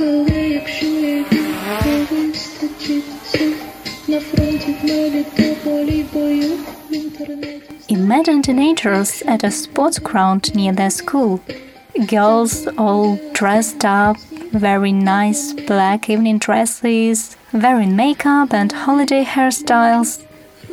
Але якщо я йду, то вистачить сил на фронті в Мелітополі бою в інтернеті. Imagine teenagers at a sports ground near their school. Girls all dressed up, wearing nice black evening dresses, wearing makeup and holiday hairstyles,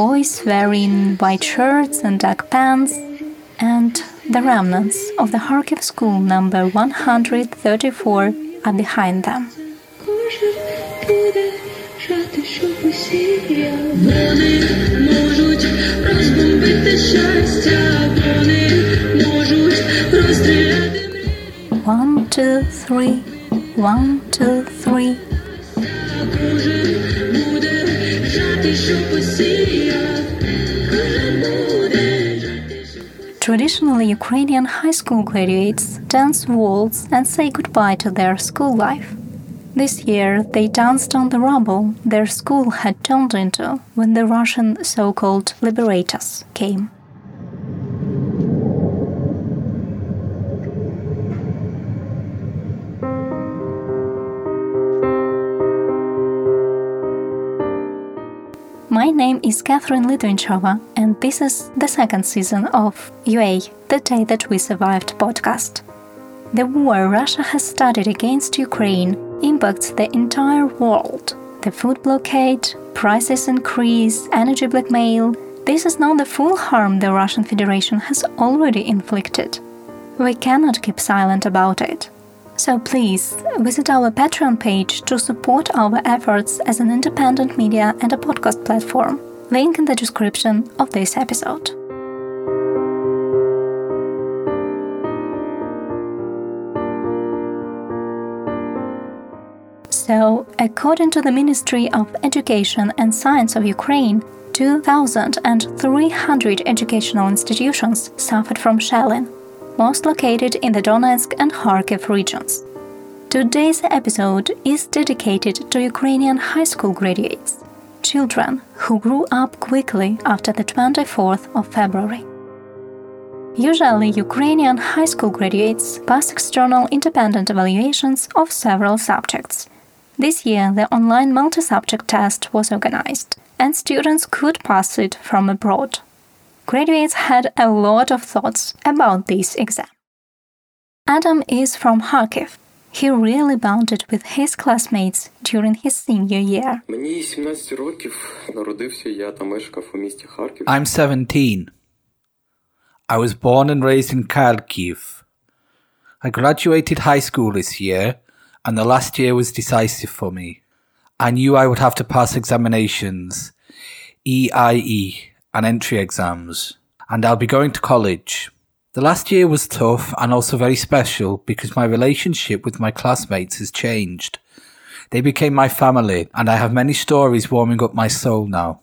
boys wearing white shirts and dark pants, and the remnants of the Kharkiv school number 134 are behind them. One, two, three, one, two, three. Traditionally, Ukrainian high school graduates dance waltz and say goodbye to their school life. This year, they danced on the rubble their school had turned into when the Russian so called liberators came. My name is Catherine Litvinchova, and this is the second season of UA, The Day That We Survived podcast. The war Russia has started against Ukraine impacts the entire world. The food blockade, prices increase, energy blackmail. This is not the full harm the Russian Federation has already inflicted. We cannot keep silent about it. So please visit our Patreon page to support our efforts as an independent media and a podcast platform. Link in the description of this episode. So, according to the Ministry of Education and Science of Ukraine, 2,300 educational institutions suffered from shelling, most located in the Donetsk and Kharkiv regions. Today's episode is dedicated to Ukrainian high school graduates, children who grew up quickly after the 24th of February. Usually, Ukrainian high school graduates pass external independent evaluations of several subjects. This year, the online multi subject test was organized, and students could pass it from abroad. Graduates had a lot of thoughts about this exam. Adam is from Kharkiv. He really bonded with his classmates during his senior year. I'm 17. I was born and raised in Kharkiv. I graduated high school this year, and the last year was decisive for me. I knew I would have to pass examinations, EIE, and entry exams, and I'll be going to college. The last year was tough and also very special because my relationship with my classmates has changed. They became my family, and I have many stories warming up my soul now.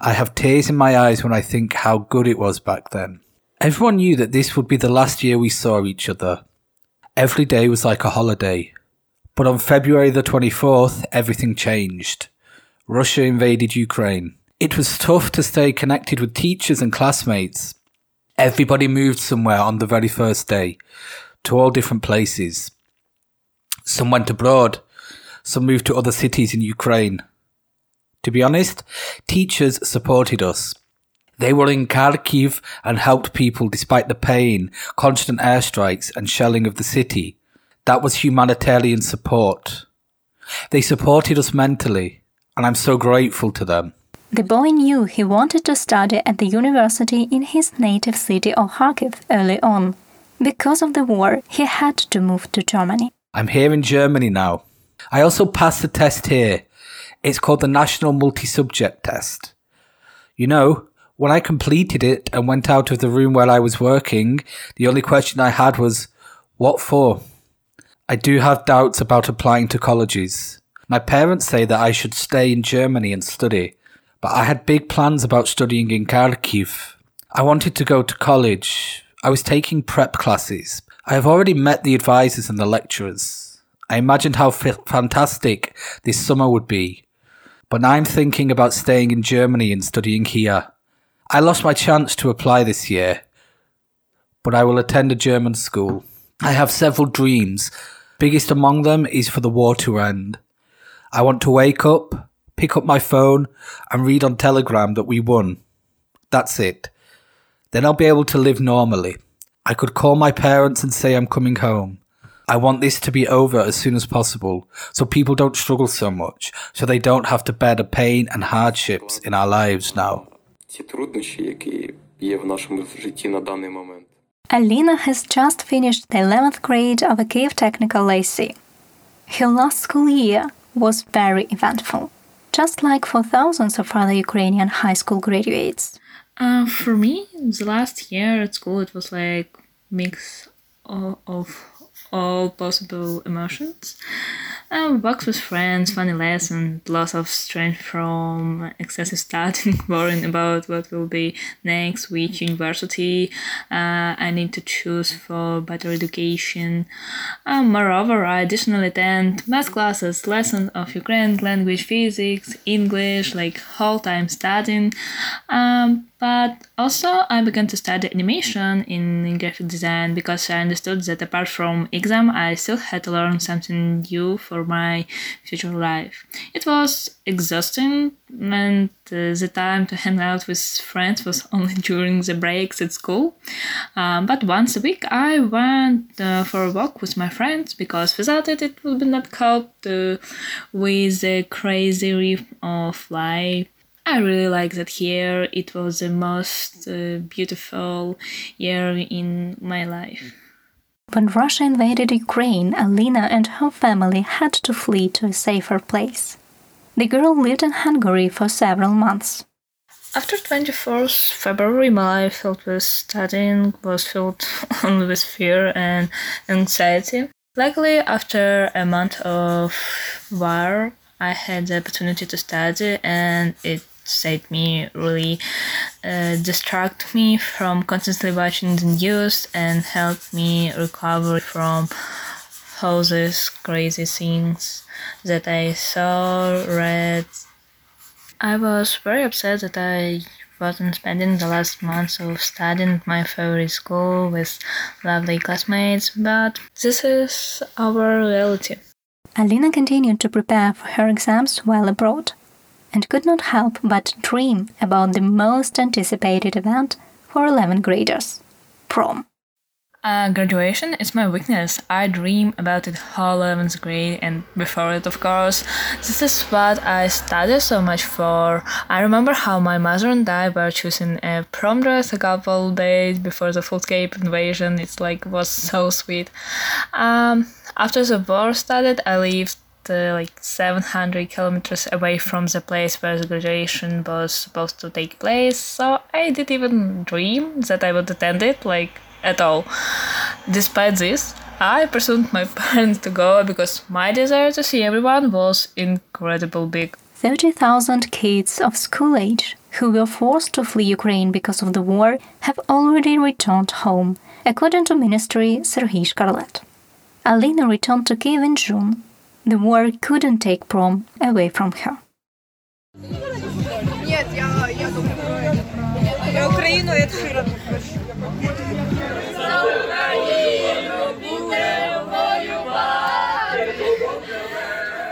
I have tears in my eyes when I think how good it was back then. Everyone knew that this would be the last year we saw each other. Every day was like a holiday. But on February the 24th, everything changed. Russia invaded Ukraine. It was tough to stay connected with teachers and classmates. Everybody moved somewhere on the very first day, to all different places. Some went abroad, some moved to other cities in Ukraine. To be honest, teachers supported us. They were in Kharkiv and helped people despite the pain, constant airstrikes, and shelling of the city. That was humanitarian support. They supported us mentally, and I'm so grateful to them. The boy knew he wanted to study at the university in his native city of Kharkiv early on. Because of the war, he had to move to Germany. I'm here in Germany now. I also passed the test here. It's called the National Multi Subject Test. You know, when I completed it and went out of the room where I was working, the only question I had was, What for? I do have doubts about applying to colleges. My parents say that I should stay in Germany and study, but I had big plans about studying in Kharkiv. I wanted to go to college. I was taking prep classes. I have already met the advisors and the lecturers. I imagined how f- fantastic this summer would be. But now I'm thinking about staying in Germany and studying here. I lost my chance to apply this year, but I will attend a German school. I have several dreams. Biggest among them is for the war to end. I want to wake up, pick up my phone and read on Telegram that we won. That's it. Then I'll be able to live normally. I could call my parents and say I'm coming home. I want this to be over as soon as possible so people don't struggle so much, so they don't have to bear the pain and hardships in our lives now. Alina has just finished the 11th grade of a Kiev Technical Lycée. Her last school year was very eventful just like for thousands of other Ukrainian high school graduates. Uh, for me, the last year at school, it was like mix of, of all possible emotions. Uh, walks with friends, funny lessons, lots of strength from excessive studying, worrying about what will be next, which university uh, I need to choose for better education. Uh, moreover, I additionally attend math classes, lessons of Ukrainian language, physics, English, like whole time studying. Um, but also, I began to study animation in graphic design because I understood that apart from exam, I still had to learn something new for my future life. It was exhausting, and uh, the time to hang out with friends was only during the breaks at school. Um, but once a week, I went uh, for a walk with my friends because without it, it would not cope uh, with the crazy rhythm of life. I really like that here. It was the most uh, beautiful year in my life. When Russia invaded Ukraine, Alina and her family had to flee to a safer place. The girl lived in Hungary for several months. After 24th February, my life filled with studying was filled only with fear and anxiety. Luckily, after a month of war, I had the opportunity to study, and it saved me really uh, distract me from constantly watching the news and help me recover from all these crazy things that I saw, read. I was very upset that I wasn't spending the last months of studying at my favorite school with lovely classmates, but this is our reality. Alina continued to prepare for her exams while abroad and could not help but dream about the most anticipated event for 11th graders prom. Uh, graduation is my weakness. I dream about it whole 11th grade and before it, of course. This is what I studied so much for. I remember how my mother and I were choosing a prom dress a couple days before the full Cape invasion. It's like was so sweet. Um, after the war started, I lived uh, like 700 kilometers away from the place where the graduation was supposed to take place. So I didn't even dream that I would attend it, like at all. Despite this, I pursued my parents to go because my desire to see everyone was incredible big. 30,000 kids of school age who were forced to flee Ukraine because of the war have already returned home, according to Ministry Serhiy Shkarlet. Alina returned to Kiev in June the war couldn't take prom away from her.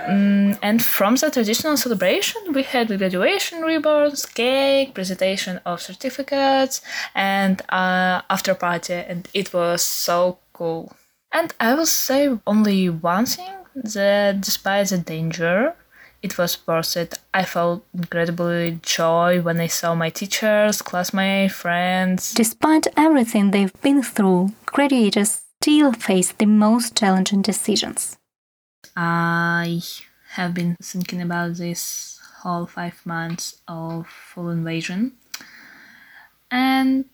Mm, and from the traditional celebration, we had graduation ribbons, cake, presentation of certificates, and uh, after party, and it was so cool. And I will say only one thing that despite the danger, it was worth it. I felt incredibly joy when I saw my teachers, classmates, friends. Despite everything they've been through, graduates still face the most challenging decisions. I have been thinking about this whole five months of full invasion. And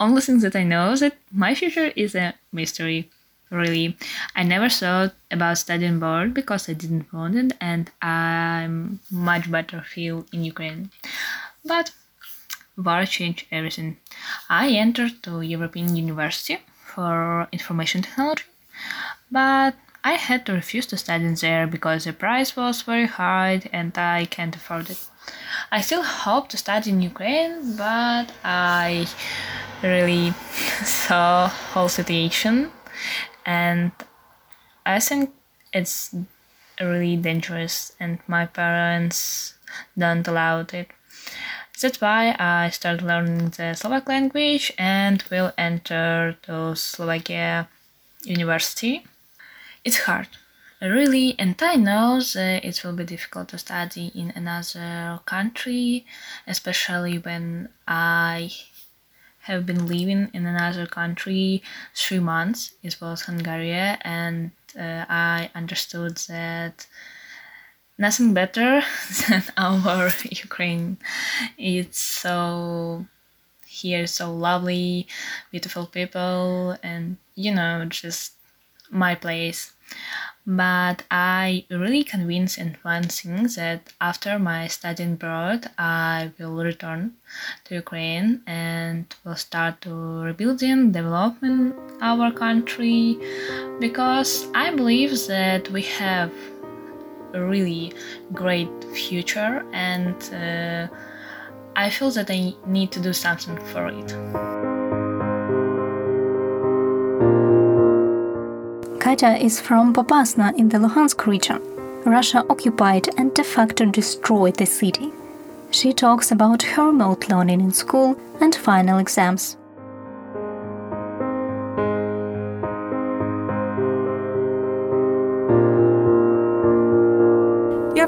only thing that I know is that my future is a mystery. Really, I never thought about studying abroad because I didn't want it, and I'm much better feel in Ukraine. But war changed everything. I entered to European University for information technology, but I had to refuse to study there because the price was very high and I can't afford it. I still hope to study in Ukraine, but I really saw whole situation and I think it's really dangerous, and my parents don't allow it. That's why I started learning the Slovak language and will enter the Slovakia university. It's hard, really, and I know that it will be difficult to study in another country, especially when I have been living in another country three months. It was Hungary, and uh, I understood that nothing better than our Ukraine. It's so here so lovely, beautiful people, and you know just my place. But I really convinced in one that after my studying abroad, I will return to Ukraine and will start to rebuilding, developing our country, because I believe that we have a really great future, and uh, I feel that I need to do something for it. Katya is from Popasna in the Luhansk region. Russia occupied and de facto destroyed the city. She talks about her remote learning in school and final exams.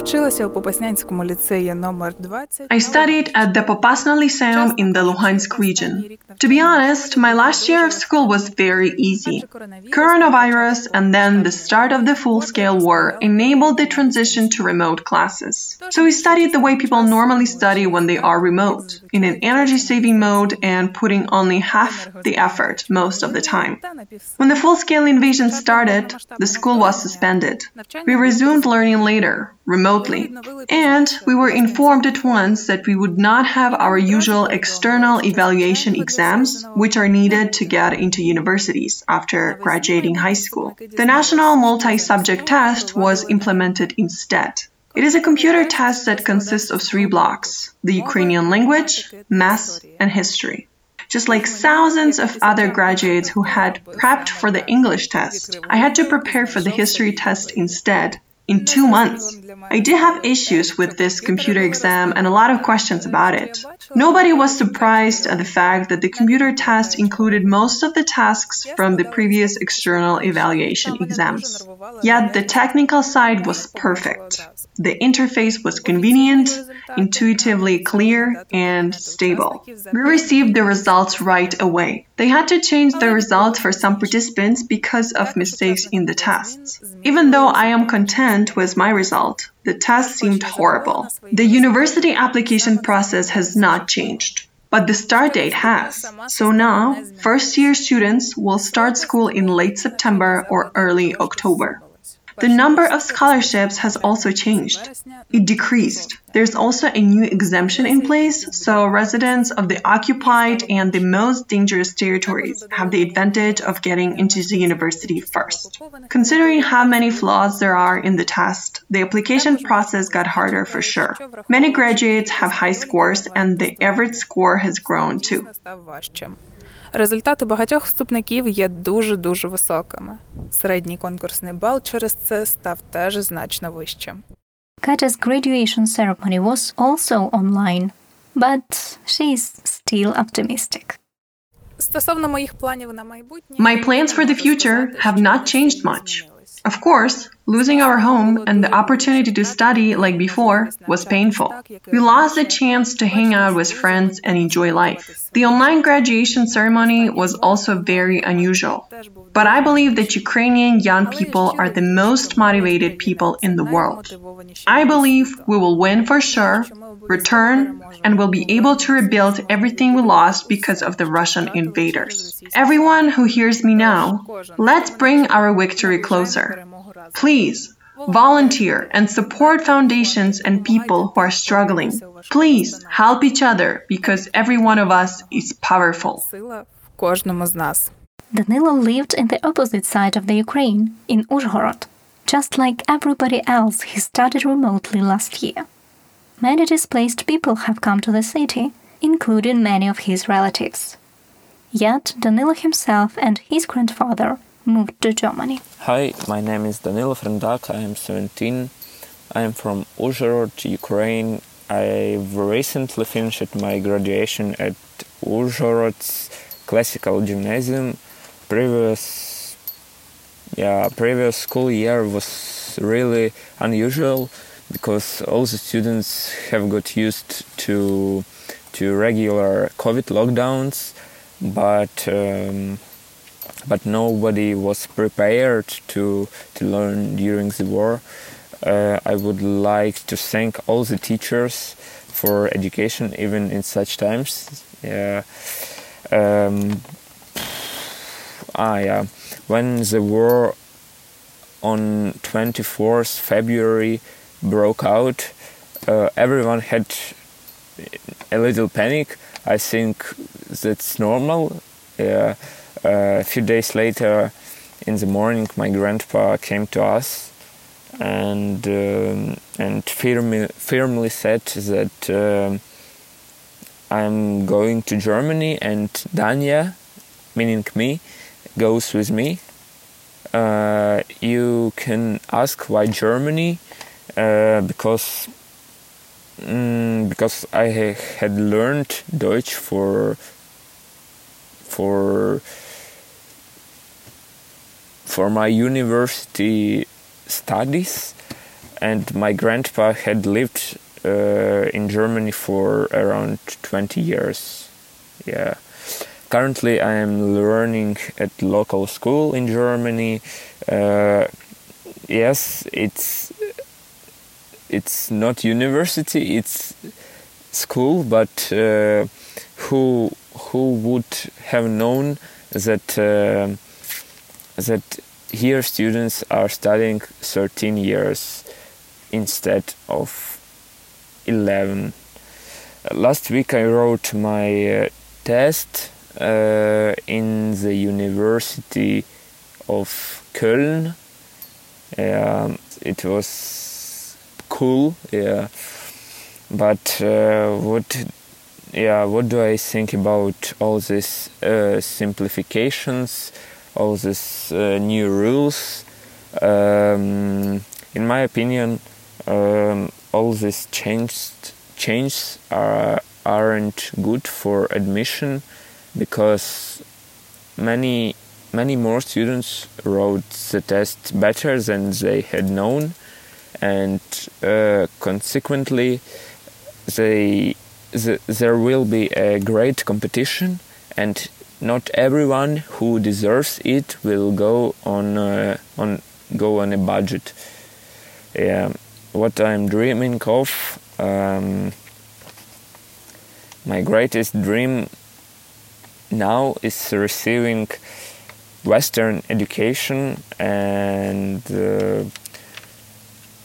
вчилася у Попаснянському ліцеї номер 20. I studied at the Popasna Lyceum in the Luhansk region. To be honest, my last year of school was very easy. Coronavirus and then the start of the full scale war enabled the transition to remote classes. So we studied the way people normally study when they are remote, in an energy saving mode and putting only half the effort most of the time. When the full scale invasion started, the school was suspended. We resumed learning later, remotely, and we were informed at once that we would not have our usual external evaluation exams, which are needed to get into universities after graduating high school. The national multi subject test was implemented instead. It is a computer test that consists of three blocks the Ukrainian language, math, and history. Just like thousands of other graduates who had prepped for the English test, I had to prepare for the history test instead in two months. I did have issues with this computer exam and a lot of questions about it. Nobody was surprised at the fact that the computer test included most of the tasks from the previous external evaluation exams. Yet the technical side was perfect. The interface was convenient, intuitively clear, and stable. We received the results right away. They had to change the results for some participants because of mistakes in the tests. Even though I am content with my result, the test seemed horrible. The university application process has not changed. But the start date has. So now, first year students will start school in late September or early October. The number of scholarships has also changed. It decreased. There's also a new exemption in place, so residents of the occupied and the most dangerous territories have the advantage of getting into the university first. Considering how many flaws there are in the test, the application process got harder for sure. Many graduates have high scores, and the average score has grown too. Результати багатьох вступників є дуже-дуже високими. Середній конкурсний бал через це став теж значно вищим. Katya's graduation ceremony was also online, but she's still optimistic. Стосовно моїх планів на майбутнє, My plans for the future have not changed much. Of course, losing our home and the opportunity to study like before was painful. We lost the chance to hang out with friends and enjoy life. The online graduation ceremony was also very unusual. But I believe that Ukrainian young people are the most motivated people in the world. I believe we will win for sure, return, and will be able to rebuild everything we lost because of the Russian invaders. Everyone who hears me now, let's bring our victory closer. Please volunteer and support foundations and people who are struggling. Please help each other because every one of us is powerful. Danilo lived in the opposite side of the Ukraine, in Uzhhorod. Just like everybody else, he studied remotely last year. Many displaced people have come to the city, including many of his relatives. Yet Danilo himself and his grandfather moved to Germany. Hi, my name is Danilo Frendak. I am 17. I am from Uzhhorod, Ukraine. I've recently finished my graduation at Uzhhorod's Classical Gymnasium. Previous, yeah, previous school year was really unusual because all the students have got used to to regular COVID lockdowns, but um, but nobody was prepared to to learn during the war. Uh, I would like to thank all the teachers for education, even in such times. Yeah. Um, ah, yeah. When the war on 24th February broke out, uh, everyone had a little panic. I think that's normal. Yeah. Uh, a few days later, in the morning, my grandpa came to us and um, and firmly firmly said that um I'm going to Germany and Danya, meaning me, goes with me. Uh, you can ask why Germany, uh, because mm, because I ha- had learned Deutsch for for for my university studies, and my grandpa had lived uh, in Germany for around 20 years. Yeah. Currently, I am learning at local school in Germany. Uh, yes, it's it's not university; it's school. But uh, who who would have known that uh, that here students are studying 13 years instead of 11. Uh, last week I wrote my uh, test uh, in the University of Köln. Um, it was cool, yeah. But uh, what, yeah, what do I think about all these uh, simplifications, all these uh, new rules? Um, in my opinion, um, all these changed changes are aren't good for admission because many many more students wrote the test better than they had known and uh, consequently they the, there will be a great competition and not everyone who deserves it will go on uh, on go on a budget yeah what I'm dreaming of. Um, my greatest dream now is receiving Western education, and uh,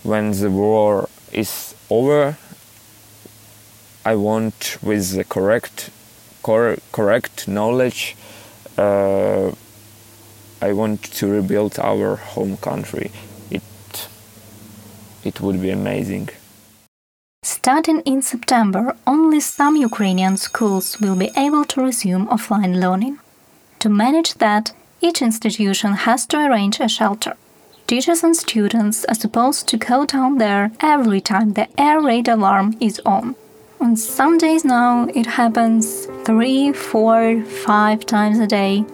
when the war is over, I want, with the correct, cor- correct knowledge, uh, I want to rebuild our home country it would be amazing. Starting in September, only some Ukrainian schools will be able to resume offline learning. To manage that, each institution has to arrange a shelter. Teachers and students are supposed to go down there every time the air raid alarm is on. On some days now, it happens three, four, five times a day.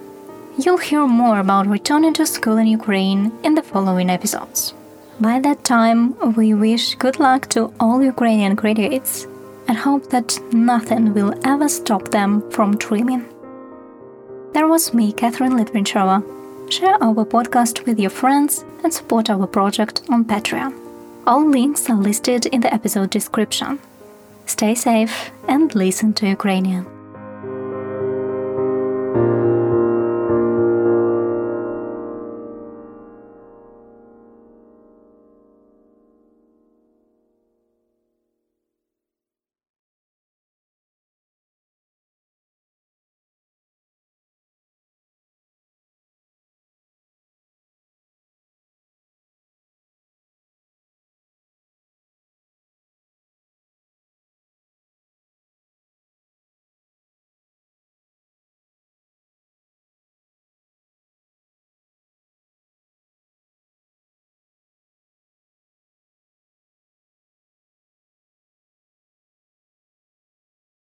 You'll hear more about returning to school in Ukraine in the following episodes. By that time, we wish good luck to all Ukrainian graduates and hope that nothing will ever stop them from dreaming. There was me, Catherine Litvinchova. Share our podcast with your friends and support our project on Patreon. All links are listed in the episode description. Stay safe and listen to Ukrainian.